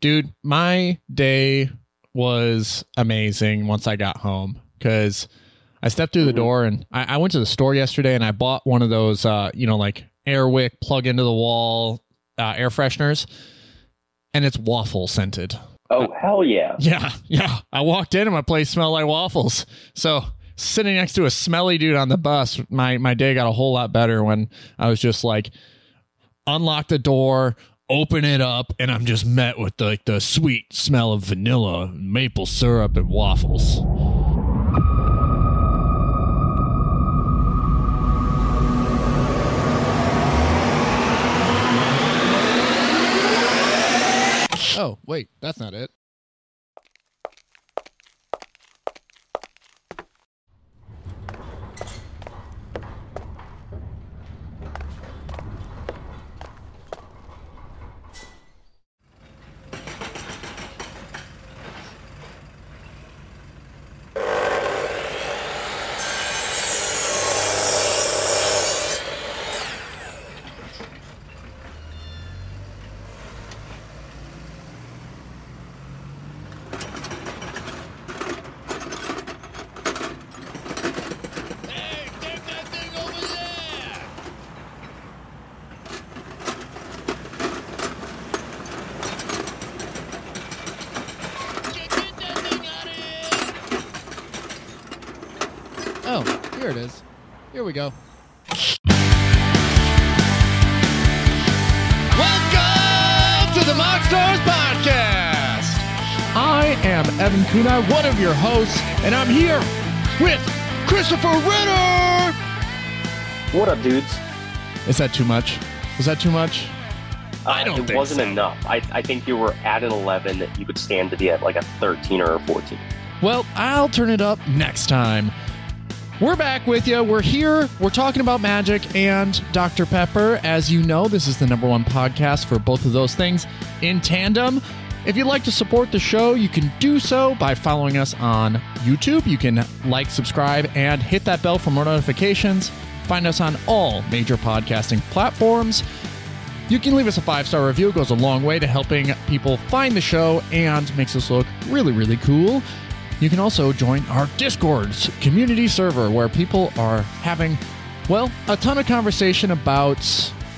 dude, my day was amazing once I got home because I stepped through the Mhm. door and I, I went to the store yesterday and I bought one of those, uh, you know, like Airwick plug into the wall uh, air fresheners, and it's waffle scented. Oh hell yeah! Yeah, yeah. I walked in and my place smelled like waffles. So sitting next to a smelly dude on the bus, my my day got a whole lot better when I was just like unlock the door, open it up, and I'm just met with the, like the sweet smell of vanilla, maple syrup, and waffles. Oh, wait, that's not it. Oh, here it is. Here we go. Welcome to the Moxstars Podcast. I am Evan Kunai, one of your hosts, and I'm here with Christopher Ritter. What up, dudes? Is that too much? Was that too much? I Uh, don't it think wasn't so. enough. I, I think you were at an 11 that you could stand to be at like a 13 or a 14. Well, I'll turn it up next time. We're back with you. We're here. We're talking about magic and Dr. Pepper. As you know, this is the number one podcast for both of those things in tandem. If you'd like to support the show, you can do so by following us on YouTube. You can like, subscribe, and hit that bell for more notifications. Find us on all major podcasting platforms. You can leave us a five star review. It goes a long way to helping people find the show and makes us look really, really cool. You can also join our Discord's community server where people are having, well, a ton of conversation about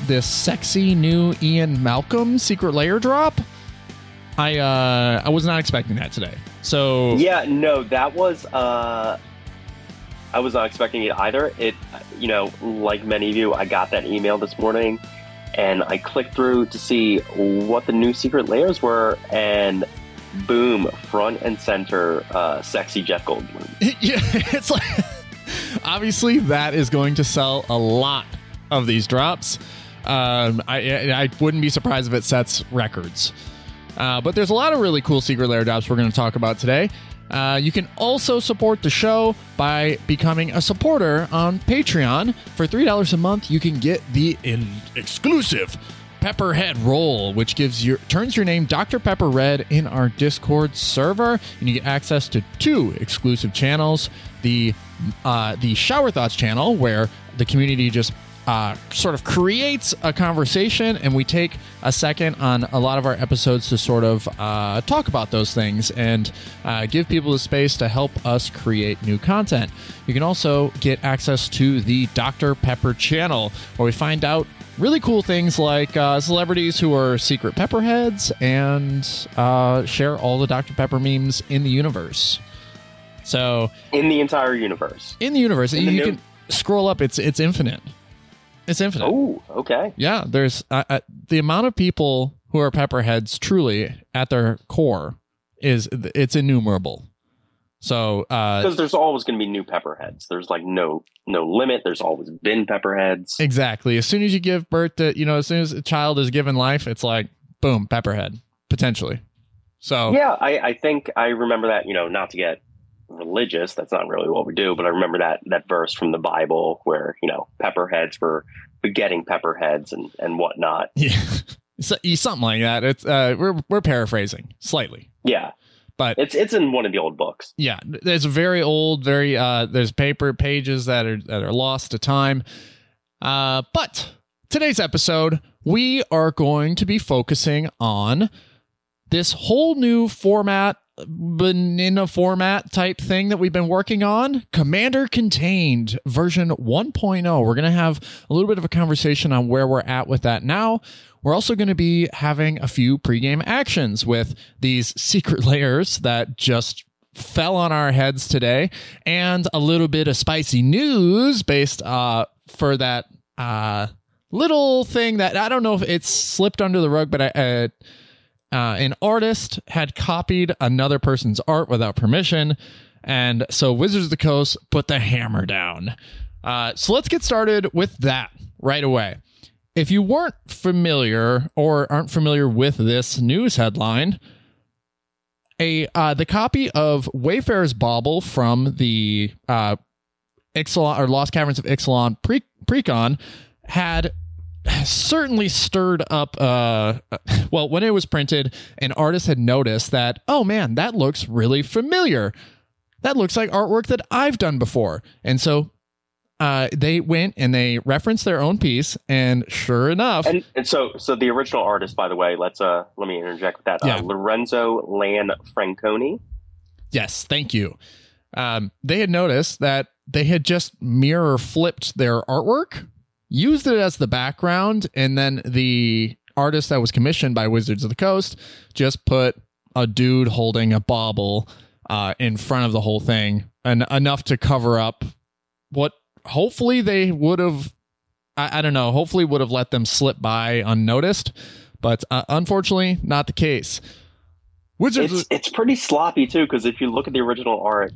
this sexy new Ian Malcolm secret lair drop. I uh I was not expecting that today. So Yeah, no, that was. uh I was not expecting it either. It, you know, like many of you, I got that email this morning, and I clicked through to see what the new secret lairs were, and boom, front and center, uh, sexy Jeff Goldblum. yeah, it's like obviously that is going to sell a lot of these drops. Um, I I wouldn't be surprised if it sets records. Uh, but there's a lot of really cool secret lair drops we're going to talk about today. Uh, you can also support the show by becoming a supporter on Patreon. For $3 a month, you can get the in- exclusive Pepperhead role, which gives your turns your name Dr. Pepper Red in our Discord server, and you get access to two exclusive channels: the uh, the Shower Thoughts channel, where the community just uh, sort of creates a conversation, and we take a second on a lot of our episodes to sort of uh, talk about those things and uh, give people the space to help us create new content. You can also get access to the Dr. Pepper channel, where we find out really cool things like uh, celebrities who are secret pepperheads and uh, share all the Dr. Pepper memes in the universe. So In the entire universe. in the universe, In the you new- can scroll up. It's it's infinite. It's infinite. Oh, okay. Yeah, there's uh, uh, the amount of people who are pepperheads truly at their core is it's innumerable. So uh, Because there's always going to be new pepperheads. There's like no no limit. There's always been pepperheads. exactly, as soon as you give birth to you know, as soon as a child is given life, it's like boom, pepperhead potentially. So Yeah, I, I think I remember that. You know, not to get religious. That's not really what we do. But I remember that that verse from the Bible where you know pepperheads were begetting pepperheads and and whatnot. yeah, So- something like that. It's uh, we're we're paraphrasing slightly, Yeah, but it's it's in one of the old books. yeah there's very old very uh there's paper pages that are that are lost to time uh but today's episode we are going to be focusing on this whole new format banana format type thing that we've been working on. Commander contained version 1.0 we're going to have a little bit of a conversation on where we're at with that now. We're also going to be having a few pregame actions with these secret layers that just fell on our heads today and a little bit of spicy news based uh for that uh little thing that I don't know if it's slipped under the rug but I uh, uh, an artist had copied another person's art without permission. And so Wizards of the Coast put the hammer down. Uh, so let's get started with that right away. If you weren't familiar or aren't familiar with this news headline, a uh, the copy of Wayfarer's Bauble from the uh, Ixalan or Lost Caverns of Ixalan pre- Precon had certainly stirred up uh well when it was printed an artist had noticed that oh man that looks really familiar that looks like artwork that i've done before and so uh they went and they referenced their own piece and sure enough And, and so, so the original artist, by the way, let's uh, let me interject with that. Yeah. Uh, Lorenzo Lan Franconi. yes thank you um they had noticed that they had just mirror flipped their artwork used it as the background and then the artist that was commissioned by wizards of the coast just put a dude holding a bauble uh, in front of the whole thing and enough to cover up what hopefully they would have I, I don't know hopefully would have let them slip by unnoticed but uh, unfortunately not the case. Wizards It's it's pretty sloppy too, because if you look at the original art,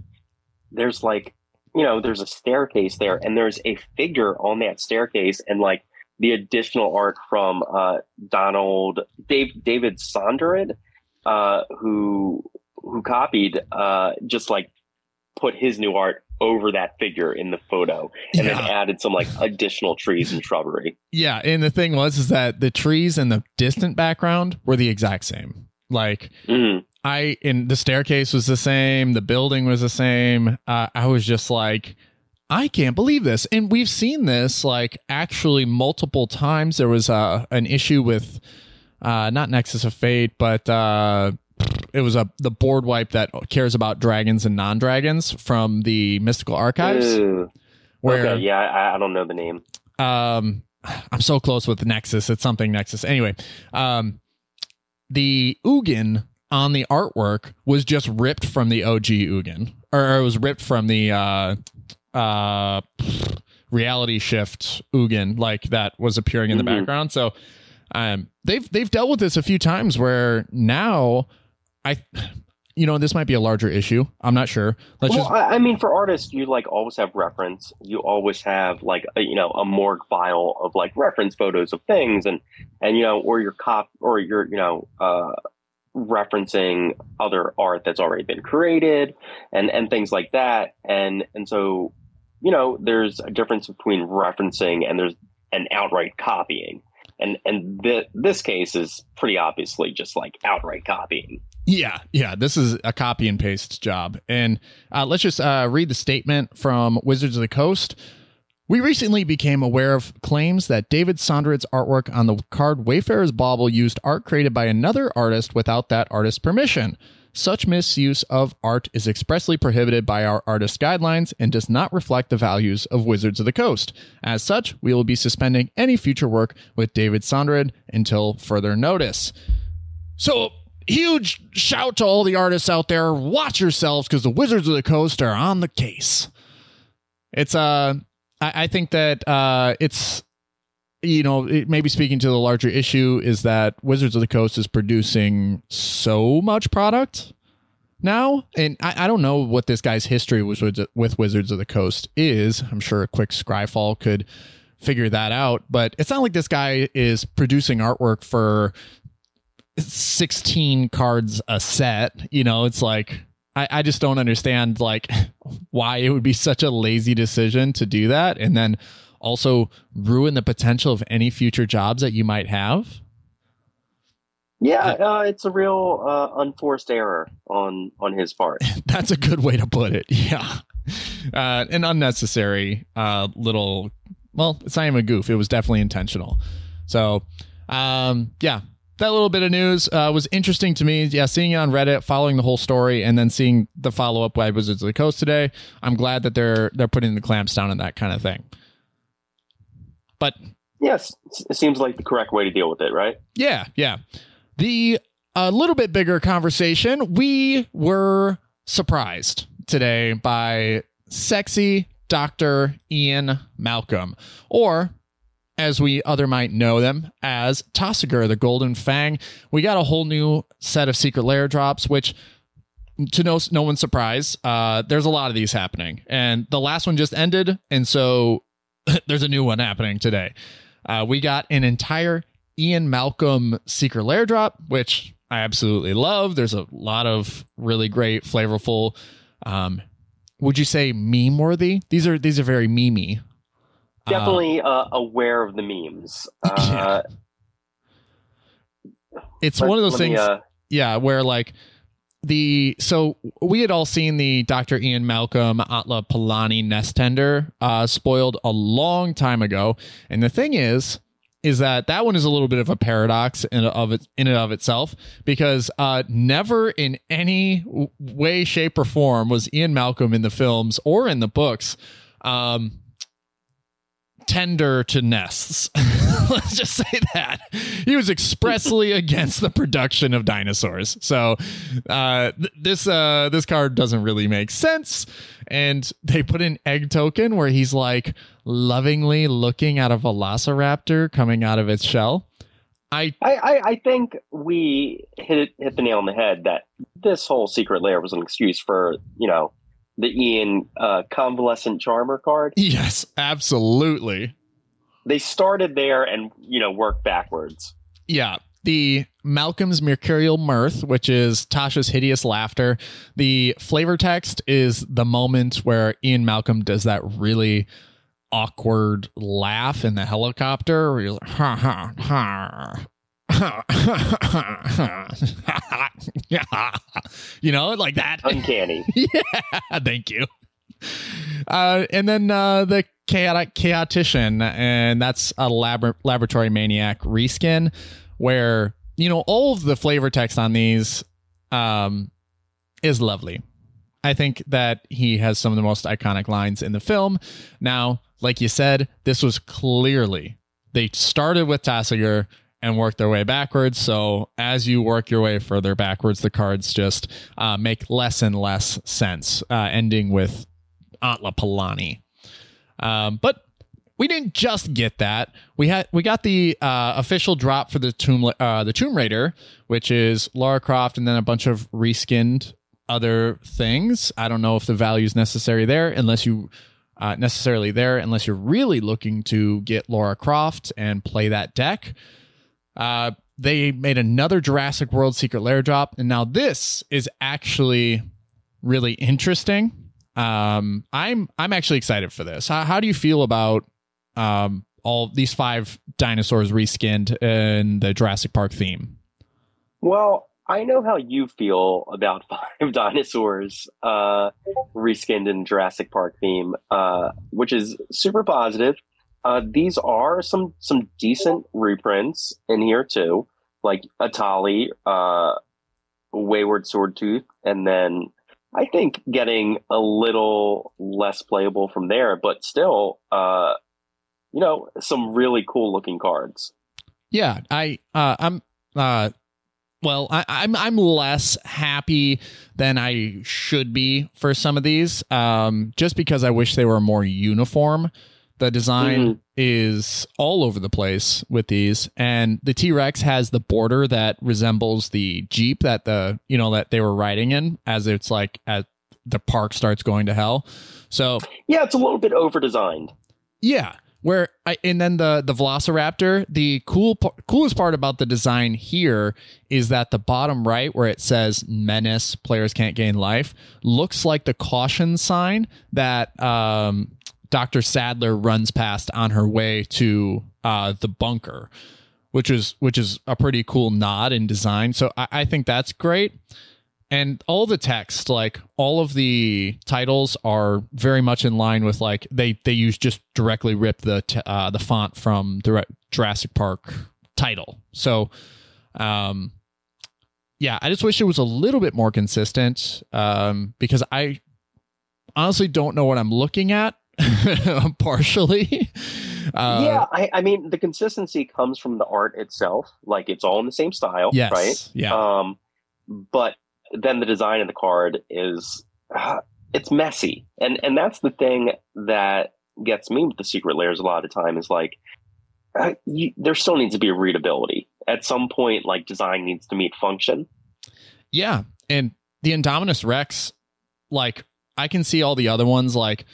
there's like you know there's a staircase there, and there's a figure on that staircase, and like the additional art from uh, Donald Dave David Sondered, uh, who who copied uh, just like put his new art over that figure in the photo and then added some like additional trees and shrubbery. Yeah, and the thing was is that the trees in the distant background were the exact same. Like Mhm. I in the staircase was the same, the building was the same. Uh, I was just like, I can't believe this. And we've seen this like actually multiple times. There was uh, an issue with uh, not Nexus of Fate, but uh, it was a the board wipe that cares about dragons and non dragons from the Mystical Archives. Ugh. Where okay, yeah, I, I don't know the name. um i'm so close with nexus it's something nexus anyway um the ugin on the artwork was just ripped from the og ugin or it was ripped from the uh uh reality shift ugin like that was appearing in the Mhm. background so um they've they've dealt with this a few times where now i you know this might be a larger issue i'm not sure let's well, just I, I mean, for artists, you like always have reference. You always have like a, you know a morgue file of like reference photos of things, and and you know, or your cop, or your you know, uh, referencing other art that's already been created, and and things like that. And and so, you know, there's a difference between referencing and there's an outright copying. And and th- this case is pretty obviously just like outright copying. Yeah, yeah. This is a copy and paste job. And uh, let's just uh, read the statement from Wizards of the Coast. We recently became aware of claims that David Sondred's artwork on the card Wayfarer's Bauble used art created by another artist without that artist's permission. Such misuse of art is expressly prohibited by our artist guidelines and does not reflect the values of Wizards of the Coast. As such, we will be suspending any future work with David Sondred until further notice. So, huge shout to all the artists out there. Watch yourselves because the Wizards of the Coast are on the case. It's, uh, I, I think that, uh, it's, you know, it maybe speaking to the larger issue is that Wizards of the Coast is producing so much product now. And I, I don't know what this guy's history was with, with Wizards of the Coast is. I'm sure a quick Scryfall could figure that out, but it's not like this guy is producing artwork for 16 cards a set you know it's like I, I just don't understand like why it would be such a lazy decision to do that and then also ruin the potential of any future jobs that you might have. Yeah, uh, it's a real uh, unforced error on on his part. that's a good way to put it yeah. Uh, an unnecessary uh, little well it's not even a goof it was definitely intentional. So um yeah that little bit of news uh, was interesting to me. Yeah, seeing it on Reddit, following the whole story, and then seeing the follow up by Wizards of the Coast today. I'm glad that they're they're putting the clamps down on that kind of thing. But yes, it seems like the correct way to deal with it, right? Yeah, yeah. The a little bit bigger conversation. We were surprised today by sexy Dr. Ian Malcolm, or as we other might know them as Tasigur, the Golden Fang. We got a whole new set of secret lair drops, which to no no one's surprise, uh, there's a lot of these happening, and the last one just ended, and so there's a new one happening today. Uh, we got an entire Ian Malcolm secret lair drop, which I absolutely love. There's a lot of really great, flavorful. Um, would you say meme worthy? These are these are very memey. Definitely uh, uh, aware of the memes. Uh, it's one of those things. Me, uh, yeah, where like the so we had all seen the Dr. Ian Malcolm Atla Palani nest tender uh, spoiled a long time ago, and the thing is, is that that one is a little bit of a paradox in of it in and of itself because uh, never in any way, shape, or form was Ian Malcolm in the films or in the books um, tender to nests. Let's just say that he was expressly against the production of dinosaurs. So uh, th- this uh, this card doesn't really make sense. And they put an egg token where he's like lovingly looking at a velociraptor coming out of its shell. I, I, I think we hit hit the nail on the head that this whole secret lair was an excuse for you know the Ian uh, convalescent charmer card. Yes, absolutely. They started there and you know worked backwards. Yeah, the Malcolm's Mercurial Mirth, which is Tasha's hideous laughter. The flavor text is the moment where Ian Malcolm does that really awkward laugh in the helicopter where he's like, ha ha ha. you know, like that. Uncanny. yeah, thank you. Uh, and then uh, the chaotic chaotician, and that's a lab- laboratory maniac reskin, where you know all of the flavor text on these um, is lovely. I think that he has some of the most iconic lines in the film. Now, like you said, this was clearly they started with Tasigur and work their way backwards. So as you work your way further backwards, the cards just uh, make less and less sense, uh, ending with Atla Palani. Um, but we didn't just get that. We had we got the uh, official drop for the Tomb uh, the Tomb Raider, which is Lara Croft, and then a bunch of reskinned other things. I don't know if the value is necessary there, unless you uh, necessarily there unless you're really looking to get Lara Croft and play that deck. Uh, they made another Jurassic World Secret Lair drop, and now this is actually really interesting. Um, I'm I'm actually excited for this. How, how do you feel about um, all these five dinosaurs reskinned in the Jurassic Park theme? Well, I know how you feel about five dinosaurs uh, reskinned in Jurassic Park theme, uh, which is super positive. Uh, these are some some decent reprints in here too, like Etali, uh, Wayward Swordtooth, and then I think getting a little less playable from there, but still, uh, you know, some really cool looking cards. Yeah, I uh, I'm uh, well, I, am I'm, I'm less happy than I should be for some of these, um, just because I wish they were more uniform. The design mm-hmm. is all over the place with these, and the T Rex has the border that resembles the Jeep that the you know that they were riding in, as it's like as the park starts going to hell. So yeah, it's a little bit over designed. Yeah, where I, and then the the velociraptor the cool coolest part about the design here is that the bottom right where it says menace players can't gain life looks like the caution sign that um, dr sattler runs past on her way to uh, the bunker which is which is a pretty cool nod in design. So I, I think that's great. And all the text like all of the titles are very much in line with like they they use just directly rip the uh, the font from the Jurassic Park title. So Um, yeah, I just wish it was a little bit more consistent um, because I honestly don't know what I'm looking at partially. Uh, yeah, I, I, mean the consistency comes from the art itself, like it's all in the same style, yes, right? Yeah. Um, but then the design of the card is uh, it's messy, and and that's the thing that gets me with the secret lairs a lot of time is like uh, you, there still needs to be a readability at some point. Like design needs to meet function. Yeah, and the Indominus Rex, like I can see all the other ones like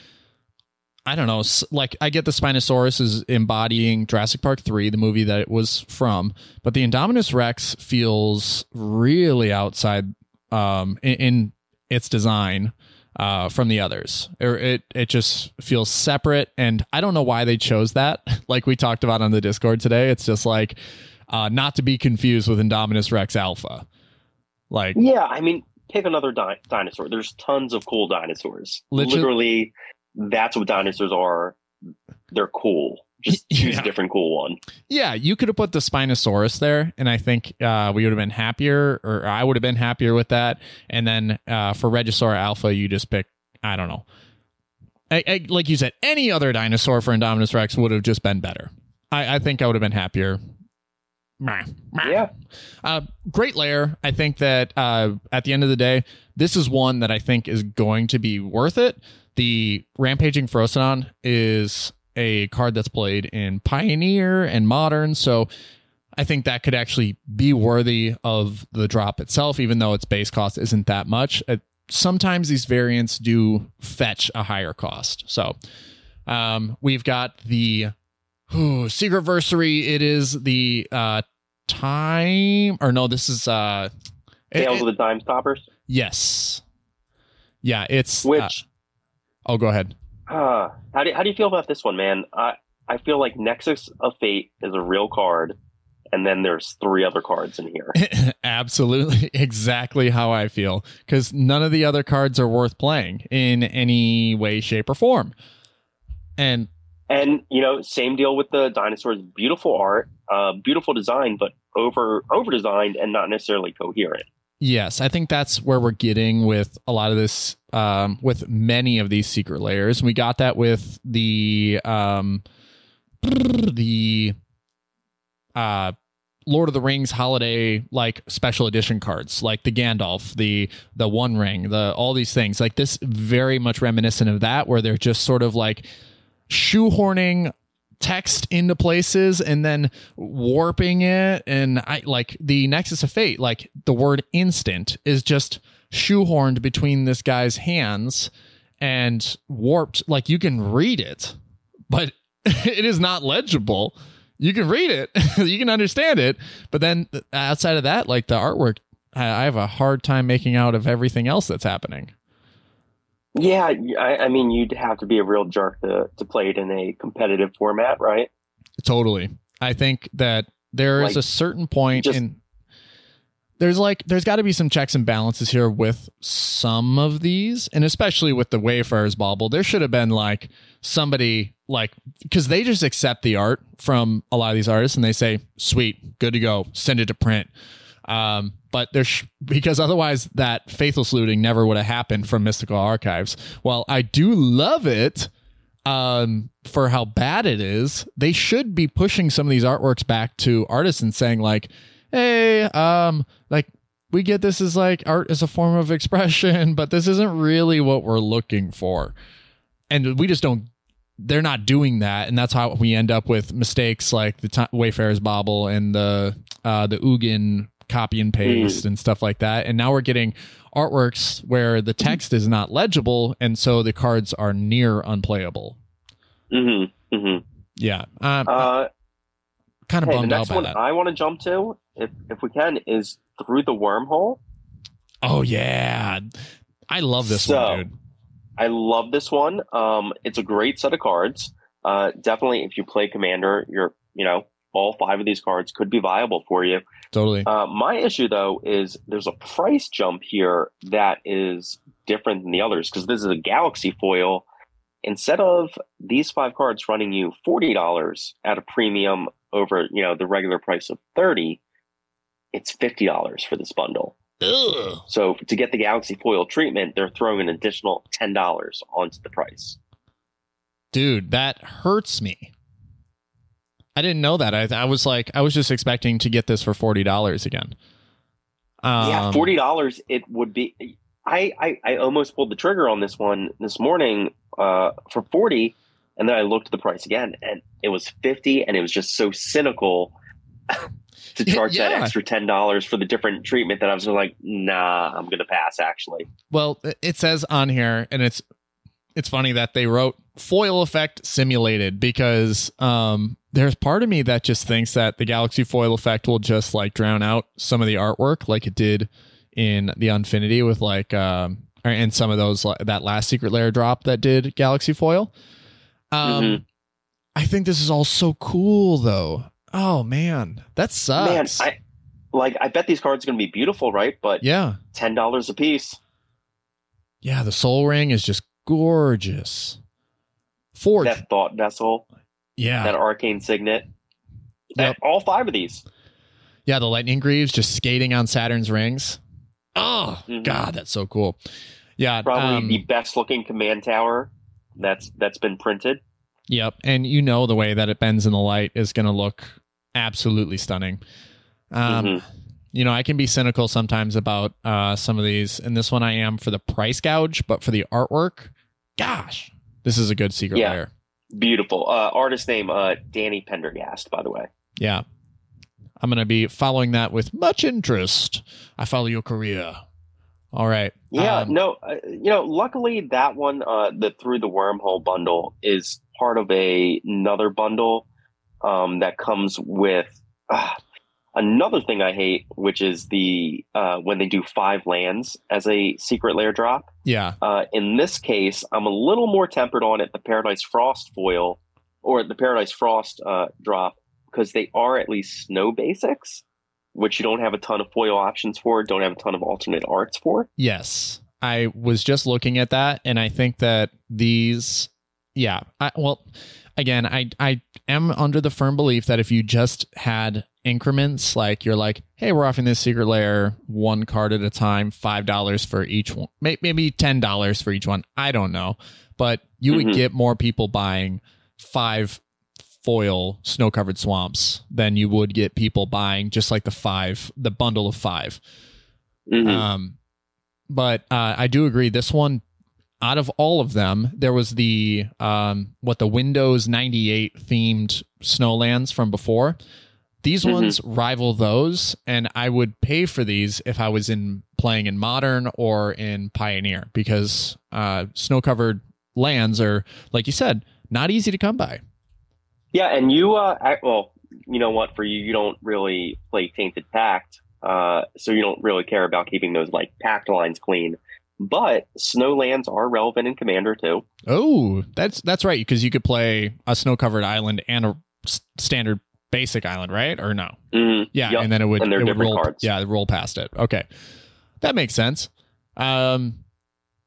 I don't know, like I get the Spinosaurus is embodying Jurassic Park 3, the movie that it was from, but the Indominus Rex feels really outside um, in, in its design uh, from the others. It, it, it just feels separate, and I don't know why they chose that. Like we talked about on the Discord today, it's just like uh, not to be confused with Indominus Rex Alpha. Like, yeah, I mean, pick another di- dinosaur. There's tons of cool dinosaurs. Literally, literally that's what dinosaurs are. They're cool. Just choose yeah. a different cool one. Yeah, you could have put the Spinosaurus there, and I think uh, we would have been happier, or I would have been happier with that. And then uh, for Regisaur Alpha, you just pick, I don't know. I, I, like you said, any other dinosaur for Indominus Rex would have just been better. I, I think I would have been happier. Yeah. Uh, great layer. I think that uh, at the end of the day, this is one that I think is going to be worth it. The Rampaging Ferocidon is a card that's played in Pioneer and Modern, so I think that could actually be worthy of the drop itself, even though its base cost isn't that much. Uh, sometimes these variants do fetch a higher cost. So um, we've got the Secret Versary. It is the uh, time, or no, this is uh, Tales it, of the Time Stoppers. Yes. Yeah, it's uh, which Oh, go ahead. Uh, how do how do you feel about this one, man? I I feel like Nexus of Fate is a real card, and then there's three other cards in here. Absolutely, exactly how I feel because none of the other cards are worth playing in any way, shape, or form. And and you know, same deal with the dinosaurs. Beautiful art, uh, beautiful design, but over over designed and not necessarily coherent. Yes, I think that's where we're getting with a lot of this, um, with many of these secret lairs. We got that with the um, the uh, Lord of the Rings holiday like special edition cards, like the Gandalf, the the One Ring, the all these things. Like this, very much reminiscent of that, where they're just sort of like shoehorning text into places and then warping it. And i like the nexus of fate like the word instant is just shoehorned between this guy's hands and warped. Like you can read it but it is not legible. You can read it. You can understand it. But then outside of that like the artwork i have a hard time making out of everything else that's happening yeah, I, I, mean, you'd have to be a real jerk to, to play it in a competitive format, right? Totally. I think that there like, is a certain point just, in there's like there's got to be some checks and balances here with some of these, and especially with the Wayfarer's Bauble. There should have been like somebody like because they just accept the art from a lot of these artists and they say, "Sweet, good to go, send it to print." Um, but there's because otherwise that faithless looting never would have happened from Mystical Archives. Well, I do love it um, for how bad it is. They should be pushing some of these artworks back to artists and saying like, "Hey, um, like we get this as like art as a form of expression, but this isn't really what we're looking for." And we just don't they're not doing that, and that's how we end up with mistakes like the t- Wayfarer's Bauble and the uh, the Ugin copy and paste mm. and stuff like that. And now we're getting artworks where the text is not legible, and so the cards are near unplayable. Mm-hmm. Mm-hmm. Yeah. Um, uh, kind of hey, bummed the next out one that. I want to jump to, if if we can, is through the wormhole. Oh yeah, I love this so, one, dude. I love this one. Um, it's a great set of cards. Uh, definitely, if you play Commander, you're you know all five of these cards could be viable for you. Totally. Uh, my issue though is there's a price jump here that is different than the others because this is a Galaxy foil. Instead of these five cards running you forty dollars at a premium over you know the regular price of thirty, it's fifty dollars for this bundle. Ugh. So to get the Galaxy foil treatment, they're throwing an additional ten dollars onto the price. Dude, that hurts me. I didn't know that. I, I was like, I was just expecting to get this for forty dollars again. Um, yeah, forty dollars. It would be. I, I I almost pulled the trigger on this one this morning uh, for forty, and then I looked at the price again, and it was fifty, and it was just so cynical to charge Yeah. that extra ten dollars for the different treatment that I was like, nah, I'm gonna pass. Actually, Well, it says on here, and it's it's funny that they wrote foil effect simulated because um, there's part of me that just thinks that the galaxy foil effect will just like drown out some of the artwork, like it did in the Unfinity with like um, and some of those that last secret lair drop that did galaxy foil. Um, Mhm. I think this is all so cool though. Oh man, that man, sucks. I like. I bet these cards are gonna be beautiful, right? But yeah, ten dollars a piece. yeah. The sol ring is just gorgeous. Forge, That thought vessel, yeah. that arcane signet. Yep. All five of these. Yeah, the lightning greaves just skating on Saturn's rings. Oh Mhm. God, that's so cool. Yeah, Probably um, the best looking command tower that's that's been printed. yep. And you know the way that it bends in the light is going to look absolutely stunning. Um, Mhm. You know, I can be cynical sometimes about uh, some of these, and this one I am for the price gouge, but for the artwork, gosh, this is a good secret Yeah. layer. Beautiful. Uh, artist name uh, Danny Pendergast, by the way. Yeah. I'm going to be following that with much interest. I follow your career. All right. Yeah, Um, no, uh, you know, luckily that one, uh, the through the wormhole bundle, is part of a another bundle um, that comes with uh, another thing I hate, which is the uh, when they do five lands as a secret lair drop. yeah. Uh, in this case, I'm a little more tempered on it. The Paradise Frost foil or the Paradise Frost uh, drop because they are at least snow basics, which you don't have a ton of foil options for, don't have a ton of alternate arts for. Yes. I was just looking at that and I think that these yeah, I well again, I I am under the firm belief that if you just had increments like you're like, "Hey, we're offering this secret lair one card at a time, $5 for each one. Maybe $10 for each one. I don't know." But you would Mhm. get more people buying 5 foil snow-covered swamps than you would get people buying just like the 5, the bundle of 5. Mhm. Um, but uh, I do agree. This one, out of all of them, there was the um, what the Windows 98 themed snowlands from before. These Mhm. ones rival those, and I would pay for these if I was in playing in Modern or in Pioneer because uh, snow covered lands are, like you said, not easy to come by. Yeah, and you, uh, I, well, you know what? For you, you don't really play Tainted Pact, uh, so you don't really care about keeping those like pact lines clean. But snow lands are relevant in Commander too. Oh, that's that's right because you could play a snow covered island and a s- standard basic island, right? Or no? Mhm. Yeah, Yep. and then it would, And they're it would roll, cards. Yeah, roll past it. Okay, that makes sense. Um,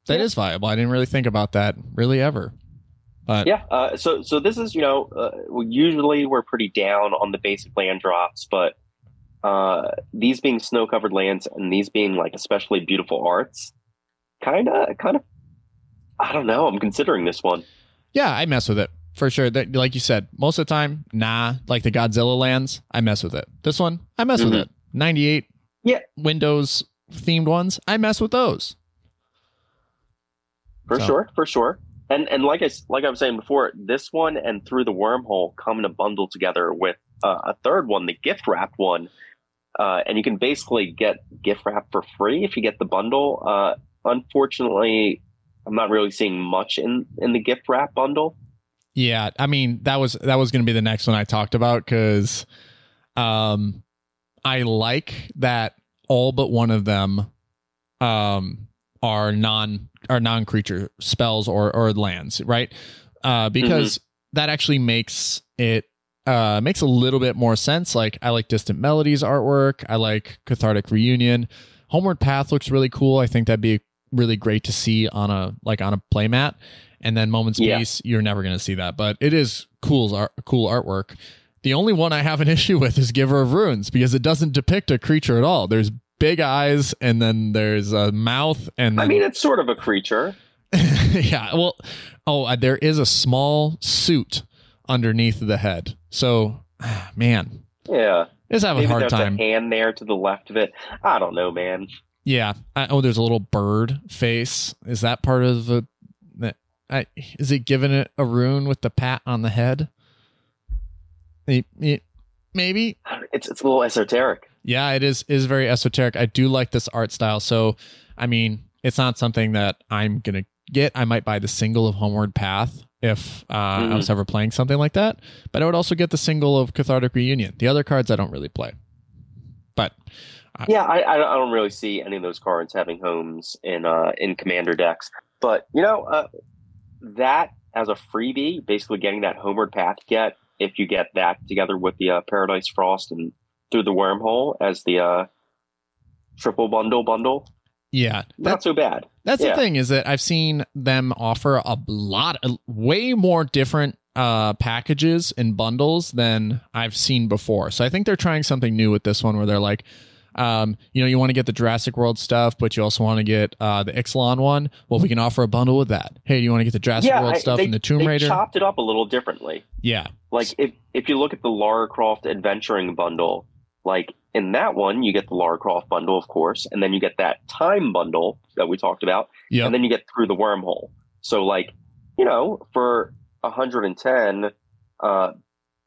that is Yeah. viable. I didn't really think about that really ever. But Yeah. Uh, so, so this is, you know, uh, usually we're pretty down on the basic land drops, but uh, these being snow covered lands and these being like especially beautiful arts, kind of, kind of, I don't know. I'm considering this one. yeah, I mess with it for sure. That, like you said, most of the time, nah. Like the Godzilla lands, I mess with it. This one, I mess with Mhm. it. Ninety eight, Yeah. Windows themed ones, I mess with those. For So- sure, for sure. And and like I like I was saying before, this one and through the wormhole come in a bundle together with uh, a third one, the gift wrap one, uh, and you can basically get gift wrap for free if you get the bundle. Uh, unfortunately, I'm not really seeing much in in the gift wrap bundle. Yeah, I mean that was that was going to be the next one I talked about because, um, I like that all but one of them, um, are non are non creature spells or or lands, right? Uh, because that actually makes it uh makes a little bit more sense. Like I like Distant Melodies artwork. I like Cathartic Reunion. Homeward Path looks really cool. I think that'd be really great to see on a like on a playmat. And then Moments Yeah. Peace, you're never going to see that, but it is cool art, cool artwork. The only one I have an issue with is Giver of Runes because it doesn't depict a creature at all. There's big eyes and then there's a mouth and I mean, it's sort of a creature. yeah. Well, oh, uh, there is a small suit underneath the head. So, man, Yeah. it's having Maybe a hard there's time. a hand there to the left of it. I don't know, man. Yeah. I, oh, there's a little bird face. Is that part of the? the- I, is it giving it a rune with the pat on the head? It- it- maybe. It's it's a little esoteric. Yeah, it is is very esoteric. I do like this art style. So, I mean, it's not something that I'm gonna get. I might buy the single of Homeward Path if uh, I Mhm. was ever playing something like that. But I would also get the single of Cathartic Reunion. The other cards I don't really play. But Yeah, I, I don't- really see any of those cards having homes in uh, in commander decks. But you know, uh, that as a freebie, basically getting that homeward path get if you get that together with the uh, Paradise Frost and through the wormhole as the uh, triple bundle bundle, yeah, not so bad. that's yeah. the thing is that I've seen them offer a lot, a, way more different uh packages and bundles than I've seen before. So I think they're trying something new with this one where they're like um, you know, you want to get the Jurassic World stuff, but you also want to get uh, the Ixalan one. Well, we can offer a bundle with that. Hey, do you want to get the Jurassic yeah, World I- stuff they, and the Tomb they Raider? chopped it up a little differently. yeah, Like if if you look at the Lara Croft Adventuring bundle, like in that one you get the Lara Croft bundle, of course, and then you get that Time bundle that we talked about, yeah, and then you get through the wormhole. So like, you know, for 110, uh,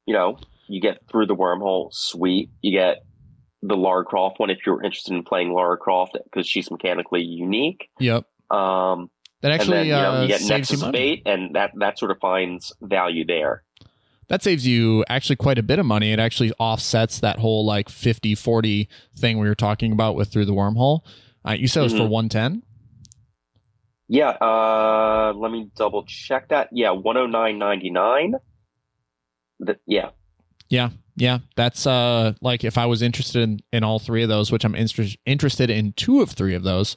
you know, you get through the wormhole, sweet. You get the Lara Croft one if you're interested in playing Lara Croft because she's mechanically unique. yep. Um, That actually and then you know uh, you get saves you Nexus. Fate, and that that sort of finds value there. that saves you actually quite a bit of money. It actually offsets that whole like 50 40 thing we were talking about with through the wormhole. Uh, you said it was for Mhm. 110. Yeah, uh, let me double check that. Yeah, one hundred nine ninety nine. yeah Yeah, Yeah, that's uh like if I was interested in, in all three of those, which I'm inter- interested in two of three of those,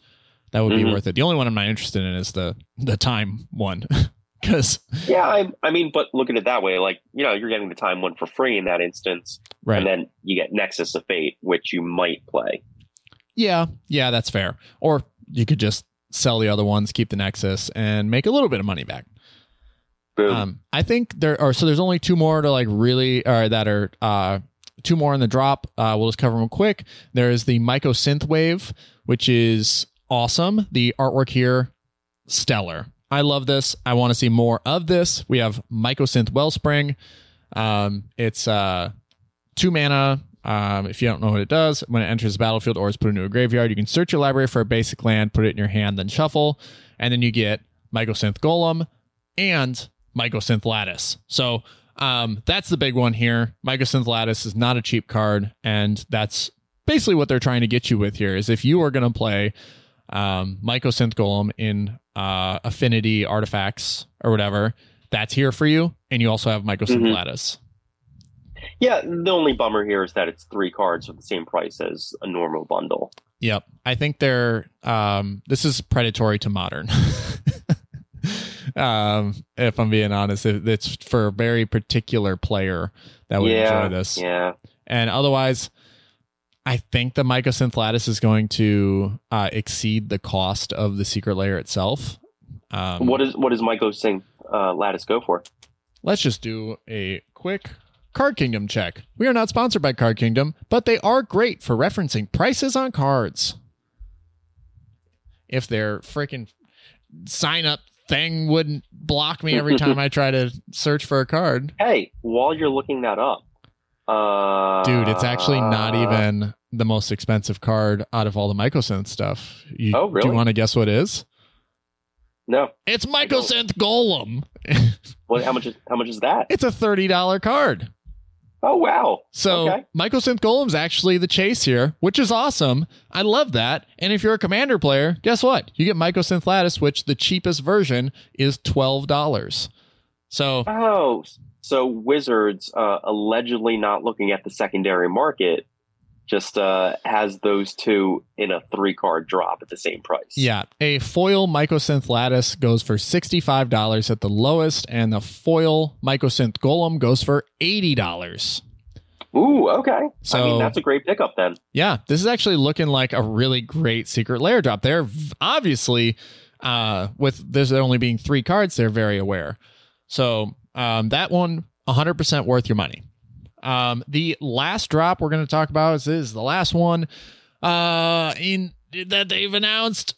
that would be Mhm. worth it. The only one I'm not interested in is the the time one because yeah. I, I mean, but look at it that way. Like, you know, you're getting the time one for free in that instance, right. and then you get Nexus of Fate, which you might play. yeah, yeah, that's fair. Or you could just sell the other ones, keep the Nexus, and make a little bit of money back. Um, I think there are so there's only two more to like really or that are uh two more in the drop. Uh, we'll just cover them quick. There is the Mycosynthwave, which is awesome. The artwork here, stellar. I love this. I want to see more of this. We have Mycosynth Wellspring. Um, it's uh two mana. Um, if you don't know what it does, when it enters the battlefield or is put into a graveyard, you can search your library for a basic land, put it in your hand, then shuffle, and then you get Mycosynth Golem and Mycosynth Lattice. So um, that's the big one here. Mycosynth Lattice is not a cheap card, and that's basically what they're trying to get you with here. Is if you are going to play um, Mycosynth Golem in uh, Affinity artifacts or whatever, that's here for you, and you also have Mycosynth Mhm. Lattice. yeah, the only bummer here is that it's three cards for the same price as a normal bundle. Yep. I think they're um this is predatory to modern. um if I'm being honest, It- it's for a very particular player that would yeah, enjoy this. yeah. And otherwise I think the Mycosynth Lattice is going to uh, exceed the cost of the secret lair itself. Um, what is what does Singh uh, Lattice go for? Let's just do a quick Card Kingdom check. We are not sponsored by Card Kingdom, but they are great for referencing prices on cards. If their freaking sign up thing wouldn't block me every time I try to search for a card. Hey, while you're looking that up, uh, Dude, it's actually not even the most expensive card out of all the Mycosynth stuff. You, Oh, Do you want to guess what it is? No, It's. Mycosynth Golem. what? How much? Is, how much is that? it's a $30 card. Oh wow! So Okay. Mycosynth Golem's actually the chase here, which is awesome. I love that. And if you're a commander player, guess what? You get Mycosynth Lattice, which the cheapest version is twelve dollars. So Oh, so Wizards uh, allegedly not looking at the secondary market, just uh, has those two in a three card drop at the same price. yeah, a foil Mycosynth Lattice goes for sixty-five dollars at the lowest, and the foil Mycosynth Golem goes for eighty dollars. Ooh, okay. So, I mean, that's a great pickup then. Yeah, this is actually looking like a really great secret lair drop. They're obviously, uh, with there's only being three cards, they're very aware. So um, that one, 100% worth your money. Um, the last drop we're going to talk about is, is the last one uh, in that they've announced.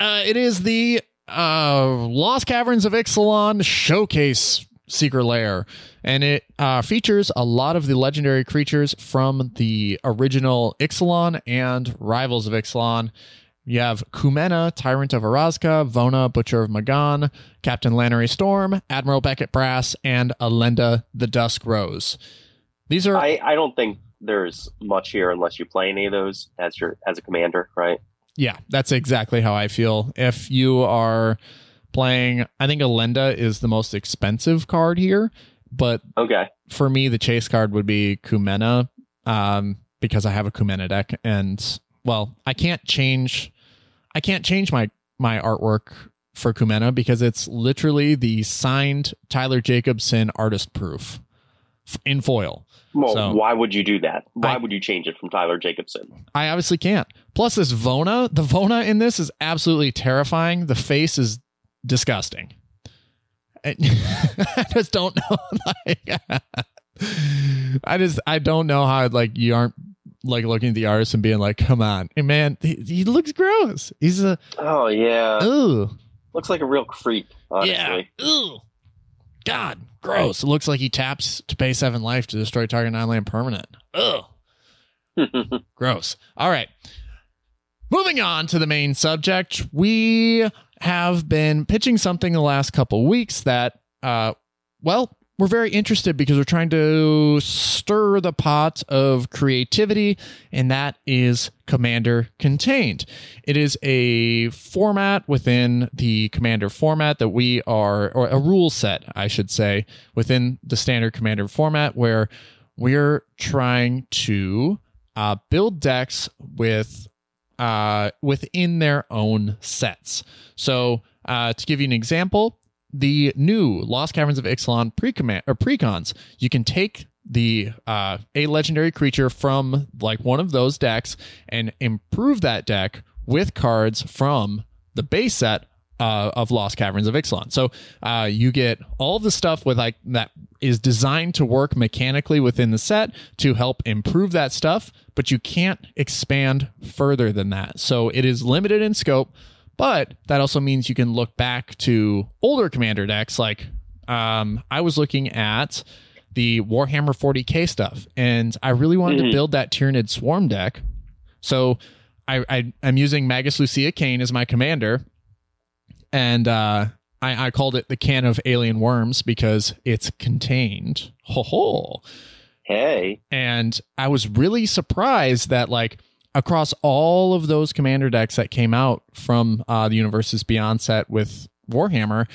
Uh, it is the uh, Lost Caverns of Ixalan Showcase Secret Lair, and it uh, features a lot of the legendary creatures from the original Ixalan and Rivals of Ixalan. You have Kumena, Tyrant of Orazca, Vona, Butcher of Magan, Captain Lannery Storm, Admiral Beckett Brass, and Elenda the Dusk Rose. These are I, I don't think there's much here unless you play any of those as your as a commander, right? Yeah, that's exactly how I feel. If you are playing, I think Elenda is the most expensive card here, but Okay. for me, the chase card would be Kumena, um, because I have a Kumena deck, and well, I can't change, I can't change my my artwork for Kumena because it's literally the signed Tyler Jacobson artist proof in foil. Well, So- why would you do that? Why I- would you change it from Tyler Jacobson? I obviously can't. Plus, this Vona, the Vona in this is absolutely terrifying. The face is disgusting. I, I just don't know. Like, I just I don't know how like you aren't like looking at the artist and being like, "Come on, Hey, man, he, he looks gross. He's a Oh yeah, ooh, looks like a real creep. Honestly. yeah, ooh, God, gross. It looks like he taps to pay seven life to destroy target nine land permanent. Ugh. Gross. All right. Moving on to the main subject, we have been pitching something the last couple weeks that, uh, well, we're very interested because we're trying to stir the pot of creativity, and that is Commander Contained. It is a format within the Commander format that we are, or a rule set, I should say, within the standard Commander format where we're trying to uh, build decks with uh, within their own sets. So, uh, to give you an example, the new Lost Caverns of Ixalan pre-command or precons, you can take the uh, a legendary creature from like one of those decks and improve that deck with cards from the base set uh, of Lost Caverns of Ixalan. So uh, you get all the stuff with like that is designed to work mechanically within the set to help improve that stuff, but you can't expand further than that. So it is limited in scope, but that also means you can look back to older commander decks. Like um, I was looking at the Warhammer 40k stuff, and I really wanted to Mhm. build that Tyranid Swarm deck. So I, I I'm using Magus Lucea Kane as my commander, and uh, I, I called it the can of alien worms because it's contained. Ho ho! hey, And I was really surprised that like across all of those commander decks that came out from uh, the Universes Beyond set with Warhammer,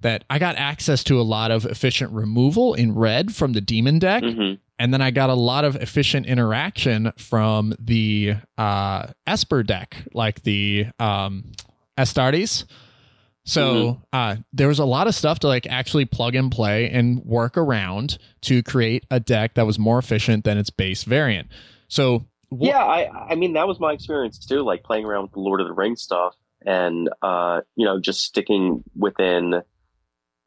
that I got access to a lot of efficient removal in red from the demon deck hmm and then I got a lot of efficient interaction from the uh, Esper deck, like the um, Astartes. So uh, there was a lot of stuff to like actually plug and play and work around to create a deck that was more efficient than its base variant. So wh- yeah. I I mean that was my experience too. Like playing around with the Lord of the Rings stuff, and uh, you know, just sticking within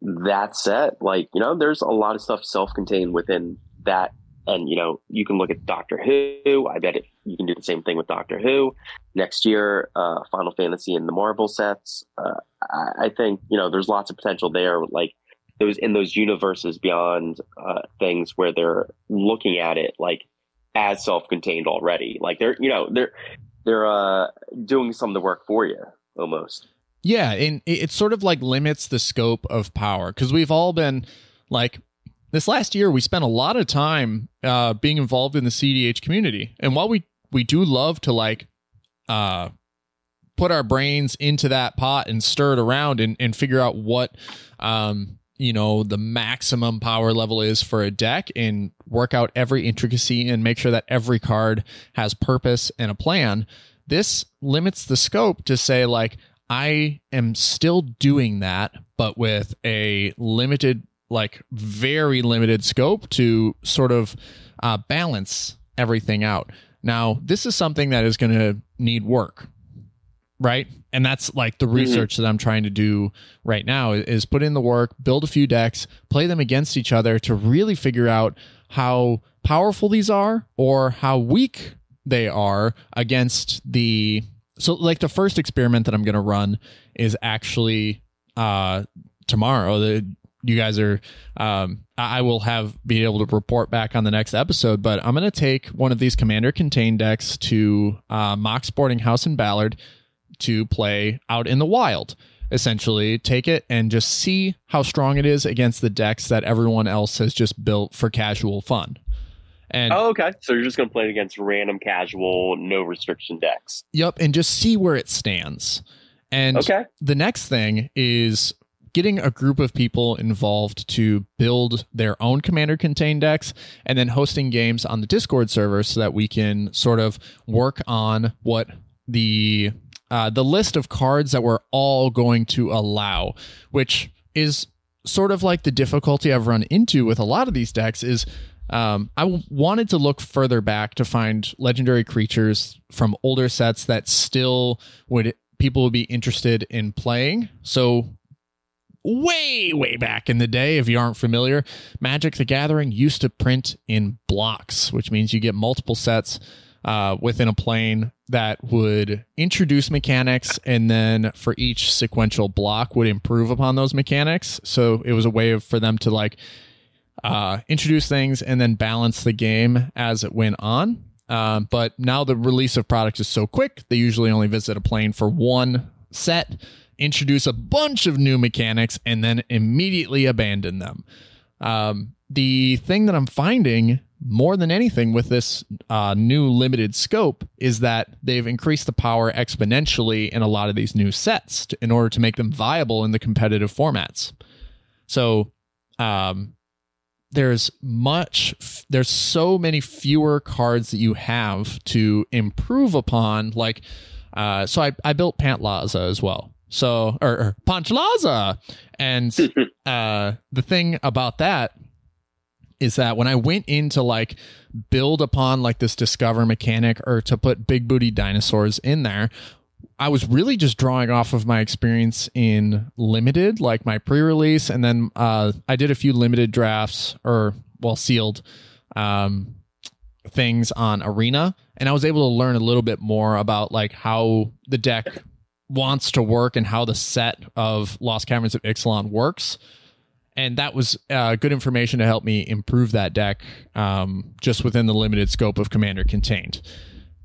that set. Like you know, there's a lot of stuff self-contained within that. And you know, you can look at Doctor Who. I bet it, you can do the same thing with Doctor Who next year. Uh, Final Fantasy and the Marvel sets. Uh, I, I think you know there's lots of potential there. Like those in those universes beyond uh, things where they're looking at it like as self-contained already. Like they're you know they're they're uh, doing some of the work for you almost. Yeah, and it sort of like limits the scope of power because we've all been like this last year we spent a lot of time uh, being involved in the CDH community, and while we we do love to like uh, put our brains into that pot and stir it around and, and figure out what um, you know the maximum power level is for a deck and work out every intricacy and make sure that every card has purpose and a plan. This limits the scope to say like I am still doing that, but with a limited, like very limited scope to sort of uh, balance everything out. Now, this is something that is going to need work, right? And that's like the research that I'm trying to do right now is put in the work, build a few decks, play them against each other to really figure out how powerful these are or how weak they are against the so like the first experiment that I'm going to run is actually uh tomorrow the you guys are um I will have be able to report back on the next episode but I'm going to take one of these commander contained decks to uh Mox Boarding House in Ballard to play out in the wild essentially take it and just see how strong it is against the decks that everyone else has just built for casual fun and Oh, okay. So you're just going to play it against random, casual, no restriction decks. Yep, and just see where it stands. And Okay. the next thing is getting a group of people involved to build their own commander contained decks and then hosting games on the Discord server so that we can sort of work on what the uh, the list of cards that we're all going to allow, which is sort of like the difficulty I've run into with a lot of these decks is um, I w- wanted to look further back to find legendary creatures from older sets that still would people would be interested in playing. So way way back in the day if you aren't familiar magic the gathering used to print in blocks which means you get multiple sets uh, within a plane that would introduce mechanics and then for each sequential block would improve upon those mechanics so it was a way of, for them to like uh, introduce things and then balance the game as it went on. Um, but now the release of products is so quick, they usually only visit a plane for one set, introduce a bunch of new mechanics, and then immediately abandon them. Um, the thing that I'm finding more than anything with this uh, new limited scope is that they've increased the power exponentially in a lot of these new sets to, in order to make them viable in the competitive formats. So, um, there's much there's so many fewer cards that you have to improve upon like uh so i, I built pantlaza as well so or, or Pantlaza. and uh the thing about that is that when i went in to like build upon like this discover mechanic or to put big booty dinosaurs in there I was really just drawing off of my experience in limited, like my pre-release, and then uh, I did a few limited drafts or well sealed um, things on Arena, and I was able to learn a little bit more about like how the deck wants to work and how the set of Lost Caverns of Ixalan works. And that was uh, good information to help me improve that deck um, just within the limited scope of Commander Contained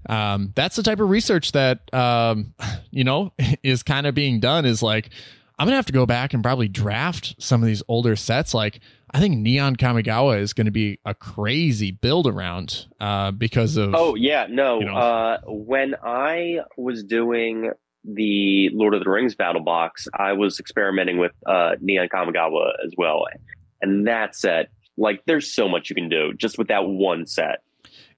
um, that's the type of research that um, you know is kind of being done is like i'm gonna have to go back and probably draft some of these older sets like i think neon kamigawa is going to be a crazy build around uh, because of Oh yeah, no. You know. Uh, when I was doing the Lord of the Rings battle box, I was experimenting with uh, Neon Kamigawa as well, and that set, like, there's so much you can do just with that one set.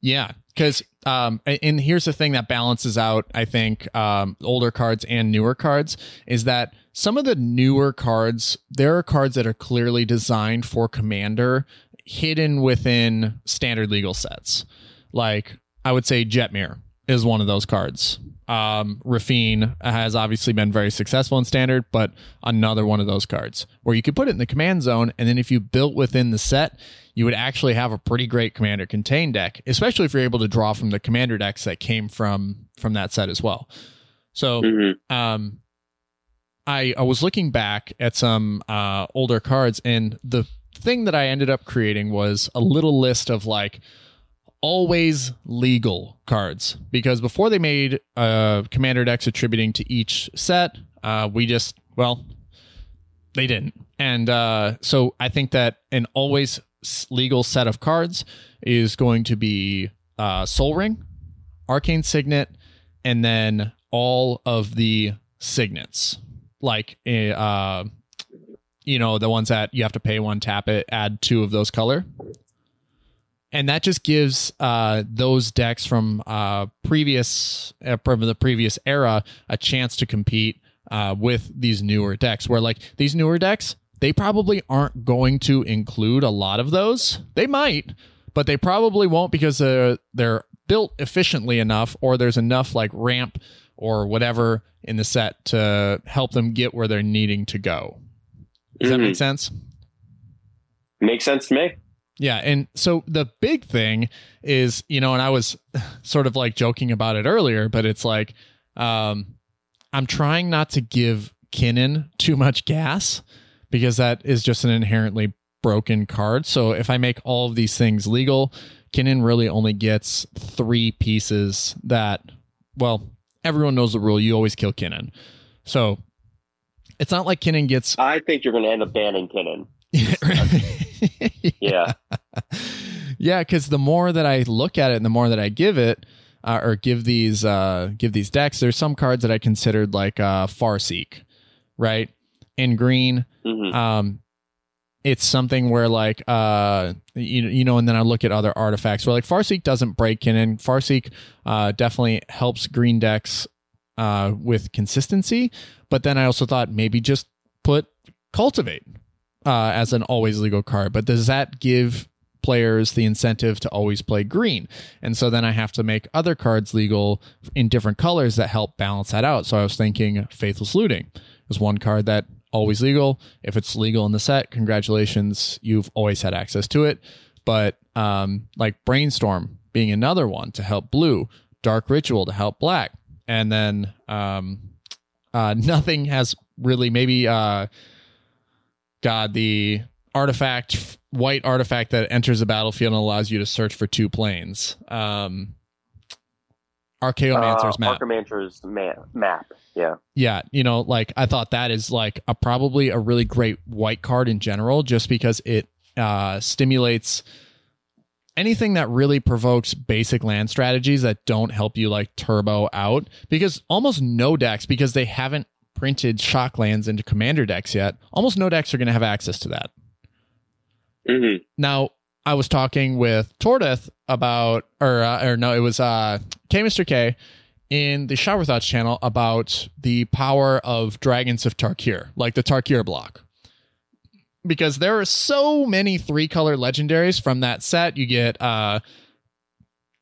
Yeah, because um, and here's the thing that balances out, I think, um, older cards and newer cards is that some of the newer cards, there are cards that are clearly designed for commander, hidden within standard legal sets. Like I would say, Jetmir is one of those cards. Um, Raffine has obviously been very successful in standard, but another one of those cards where you could put it in the command zone, and then if you built within the set, you would actually have a pretty great commander contain deck, especially if you're able to draw from the commander decks that came from from that set as well. So, Mhm. um, I I was looking back at some uh, older cards, and the thing that I ended up creating was a little list of like always legal cards. Because before they made uh, commander decks attributing to each set, uh, we just well they didn't, and uh, so I think that an always legal set of cards is going to be uh, Sol Ring, Arcane Signet, and then all of the signets, like uh, you know the ones that you have to pay one, tap it, add two of those color, and that just gives uh, those decks from uh, previous uh, from the previous era a chance to compete uh, with these newer decks. Where like these newer decks, they probably aren't going to include a lot of those. They might, but they probably won't because they're, they're built efficiently enough or there's enough like ramp or whatever in the set to help them get where they're needing to go. Does that Mhm. make sense? Makes sense to me. Yeah, and so the big thing is, you know, and I was sort of like joking about it earlier, but it's like um I'm trying not to give Kinnan too much gas because that is just an inherently broken card. So if I make all of these things legal, Kinnan really only gets 3 pieces that well, everyone knows the rule, you always kill Kinnan. So it's not like Kinnan gets I think you're going to end up banning Kinnan. Yeah. yeah, because the more that I look at it and the more that I give it, uh, or give these uh, give these decks, there's some cards that I considered like uh, Farseek, right? In green, hmm um, it's something where like uh, you you know, and then I look at other artifacts where like Farseek doesn't break in, and Farseek uh, definitely helps green decks uh, with consistency. But then I also thought maybe just put cultivate uh, as an always legal card. But does that give players the incentive to always play green? And so then I have to make other cards legal in different colors that help balance that out. So I was thinking Faithless Looting is one card that always legal. If it's legal in the set, congratulations, you've always had access to it. But um, like Brainstorm being another one to help blue, Dark Ritual to help black, and then um, uh, nothing has really maybe uh, God the artifact white artifact that enters the battlefield and allows you to search for two planes. Um, Archaeomancer's uh, map. Archaeomancer's ma- map. Yeah. Yeah, you know, like I thought that is like a probably a really great white card in general, just because it uh, stimulates anything that really provokes basic land strategies that don't help you like turbo out. Because almost no decks, because they haven't printed shock lands into commander decks yet, almost no decks are going to have access to that. hmm Now, I was talking with Tordeth about, or uh, or no, it was uh, K Mr. K in the Shower Thoughts channel about the power of Dragons of Tarkir, like the Tarkir block. Because there are so many three color legendaries from that set. You get uh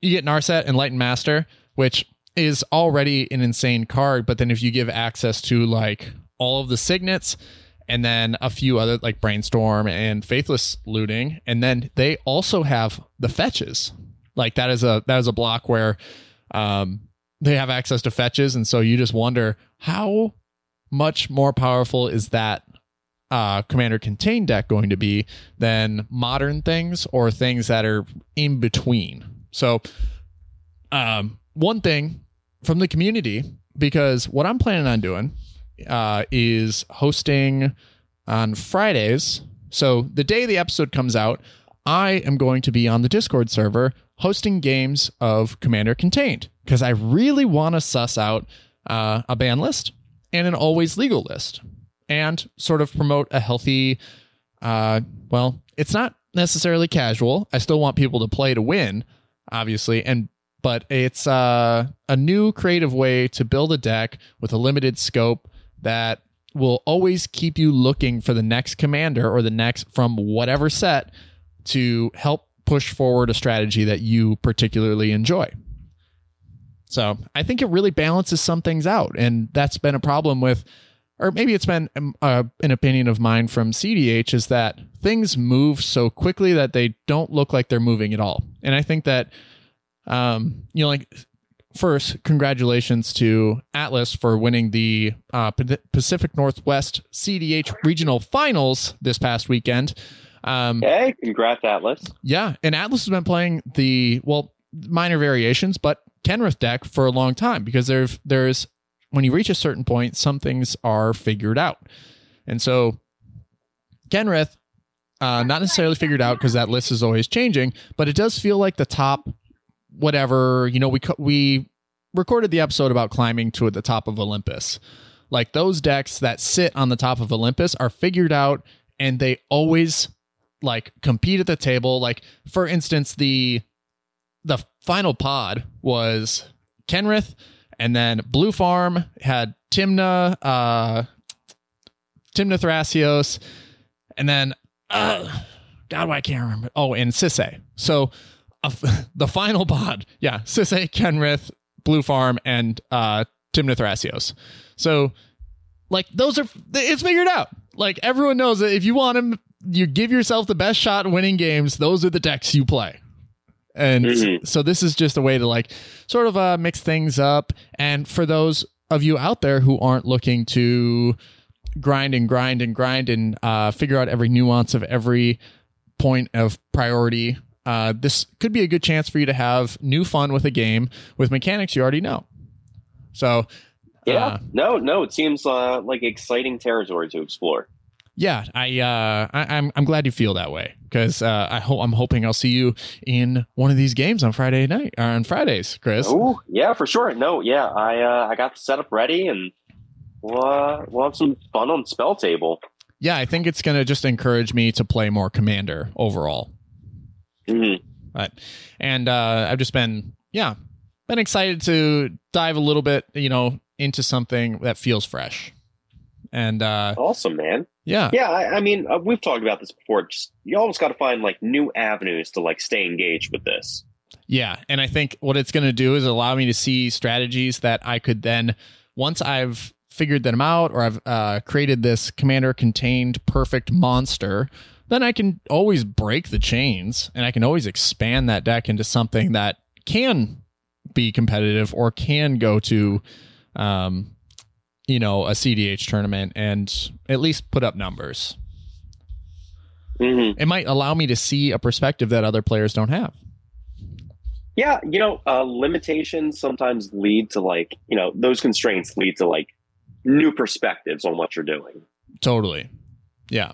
you get Narset Enlightened Master, which is already an insane card, but then if you give access to like all of the signets and then a few other like brainstorm and faithless looting and then they also have the fetches. Like that is a that is a block where um they have access to fetches and so you just wonder how much more powerful is that uh commander contained deck going to be than modern things or things that are in between? So um one thing from the community because what i'm planning on doing uh, is hosting on Fridays. So the day the episode comes out, I am going to be on the Discord server hosting games of Commander Contained because I really want to suss out uh, a ban list and an always legal list and sort of promote a healthy, uh, well, it's not necessarily casual. I still want people to play to win, obviously, and but it's uh, a new creative way to build a deck with a limited scope that will always keep you looking for the next commander or the next from whatever set to help push forward a strategy that you particularly enjoy. So I think it really balances some things out. And that's been a problem with, or maybe it's been um, uh, an opinion of mine from CDH, is that things move so quickly that they don't look like they're moving at all. And I think that, um, you know, like first, congratulations to Atlas for winning the uh, Pacific Northwest CDH regional finals this past weekend. Um, Hey, congrats, Atlas. yeah, and Atlas has been playing the well minor variations, but Kenrith deck for a long time because there's there's when you reach a certain point, some things are figured out, and so Kenrith, uh, not necessarily figured out because that list is always changing, but it does feel like the top whatever you know we we recorded the episode about climbing to the top of Olympus. Like those decks that sit on the top of Olympus are figured out and they always like compete at the table. Like for instance, the the final pod was Kenrith, and then Blue Farm had Tymna, uh Tymna Thrasios, and then uh God, why I can't remember. Oh, and Sisay. So the final pod, yeah, Sisay, Kenrith, Blue Farm, and uh. So, like, those are, it's figured out. Like, everyone knows that if you want them, you give yourself the best shot winning games, those are the decks you play. And mm-hmm. so this is just a way to like sort of uh, mix things up. And for those of you out there who aren't looking to grind and grind and grind and uh, figure out every nuance of every point of priority, uh, this could be a good chance for you to have new fun with a game with mechanics you already know. So, yeah, uh, no, no, it seems uh, like exciting territory to explore yeah, I, uh, I am I'm, I'm glad you feel that way because uh, I hope I'm hoping I'll see you in one of these games on Friday night or uh, on Fridays, Chris. Oh yeah, for sure. No, yeah, I uh, I got the setup ready and we'll uh, we'll have some fun on spell table. Yeah, I think it's gonna just encourage me to play more Commander overall. Mm-hmm. But and uh, I've just been yeah been excited to dive a little bit you know into something that feels fresh. And uh, awesome, man. Yeah. Yeah. I, I mean, uh, we've talked about this before. Just you almost got to find like new avenues to like stay engaged with this. Yeah. And I think what it's going to do is allow me to see strategies that I could then, once I've figured them out or I've uh, created this commander contained perfect monster, then I can always break the chains and I can always expand that deck into something that can be competitive or can go to um, you know, a CDH tournament and at least put up numbers. Mm-hmm. It might allow me to see a perspective that other players don't have. Yeah, you know, uh, limitations sometimes lead to like, you know, those constraints lead to like new perspectives on what you're doing. Totally. Yeah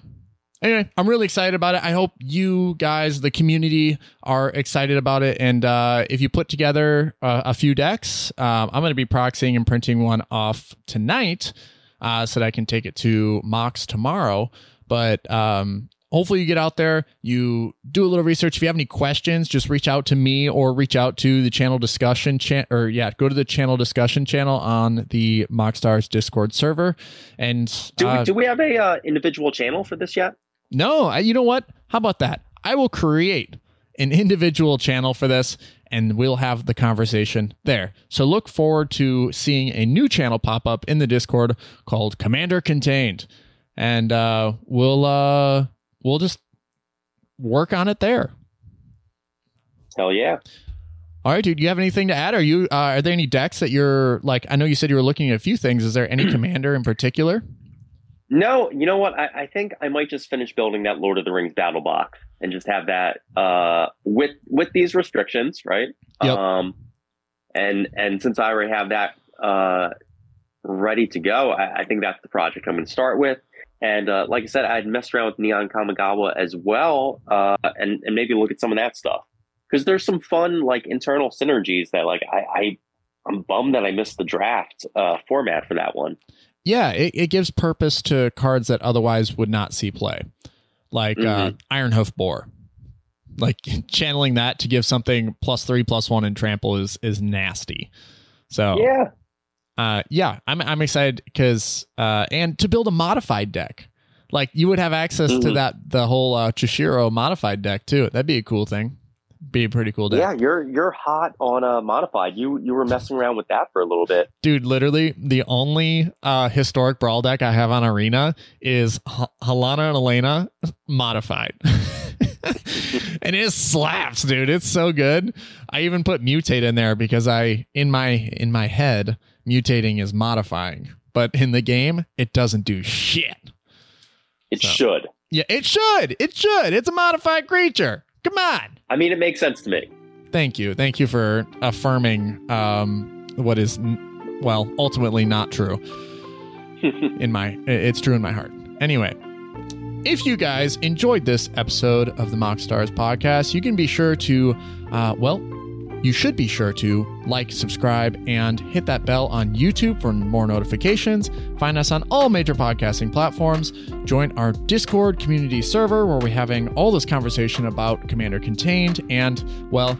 anyway, I'm really excited about it. I hope you guys, the community, are excited about it. And uh, if you put together uh, a few decks, um, I'm going to be proxying and printing one off tonight uh, so that I can take it to Mox tomorrow. But um, hopefully, you get out there, you do a little research. If you have any questions, just reach out to me or reach out to the channel discussion channel or yeah, go to the channel discussion channel on the Moxstars Discord server. And do we, uh, do we have a uh, individual channel for this yet? No, I, you know what? How about that? I will create an individual channel for this and we'll have the conversation there. So look forward to seeing a new channel pop up in the Discord called Commander Contained. And uh, we'll uh, we'll just work on it there. Hell yeah. All right, dude. You have anything to add? Are you? Uh, are there any decks that you're like? I know you said you were looking at a few things. Is there any commander in particular? No, you know what? I, I, think I might just finish building that Lord of the Rings battle box and just have that uh, with with these restrictions, right? Yep. Um, and and since I already have that uh, ready to go, I, I, think that's the project I'm going to start with. And uh, like I said, I'd messed around with Neon Kamigawa as well, uh, and and maybe look at some of that stuff because there's some fun like internal synergies that like I, I I'm bummed that I missed the draft uh, format for that one yeah, it, it gives purpose to cards that otherwise would not see play, like uh, mm-hmm. uh, Ironhoof Boar. Like channeling that to give something plus three plus one in trample is is nasty. So yeah, uh, yeah, I'm I'm excited because uh, and to build a modified deck, like you would have access mm-hmm. to that the whole uh, Chishiro modified deck too. That'd be a cool thing be a pretty cool deck. Yeah, you're you're hot on a uh, modified. You you were messing around with that for a little bit, dude. Literally, the only uh, historic brawl deck I have on Arena is H- Halana and Alena modified. and it slaps, dude. It's so good. I even put mutate in there because I in my in my head mutating is modifying, but in the game it doesn't do shit. It so. should. Yeah, it should. It should. It's a modified creature. Come on. I mean, it makes sense to me. Thank you. Thank you for affirming um, what is, well, ultimately not true. in my, it's true in my heart. Anyway, if you guys enjoyed this episode of the Moxstars podcast, you can be sure to, uh, well, you should be sure to like, subscribe, and hit that bell on YouTube for more notifications. Find us on all major podcasting platforms. Join our Discord community server where we're having all this conversation about Commander Contained. And, well,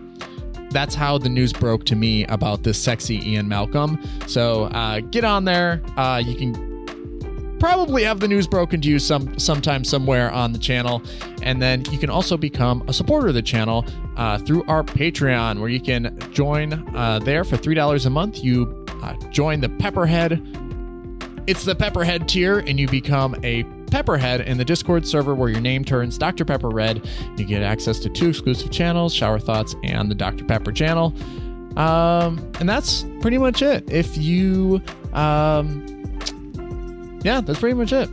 that's how the news broke to me about this sexy Ian Malcolm. So uh, get on there. Uh, you can probably have the news broken to you some sometime somewhere on the channel. And then you can also become a supporter of the channel uh, through our Patreon, where you can join uh, there for three dollars a month. You uh, join the Pepperhead. It's the Pepperhead tier, and you become a Pepperhead in the Discord server where your name turns Dr. Pepper Red. You get access to two exclusive channels, Shower Thoughts and the Dr. Pepper channel. Um, and that's pretty much it. If you, um, yeah, that's pretty much it.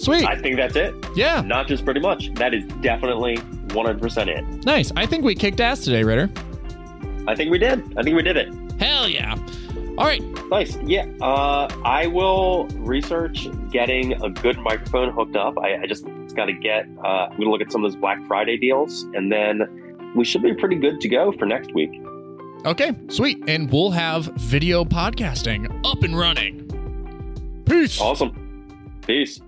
Sweet. I think that's it. Yeah. Not just pretty much. That is definitely 100% it. Nice. I think we kicked ass today, Ritter. I think we did. I think we did it. Hell yeah. All right. Nice. Yeah. Uh, I will research getting a good microphone hooked up. I, I just got to get, uh, I'm going to look at some of those Black Friday deals, and then we should be pretty good to go for next week. Okay, sweet. And we'll have video podcasting up and running. Peace. Awesome. Peace.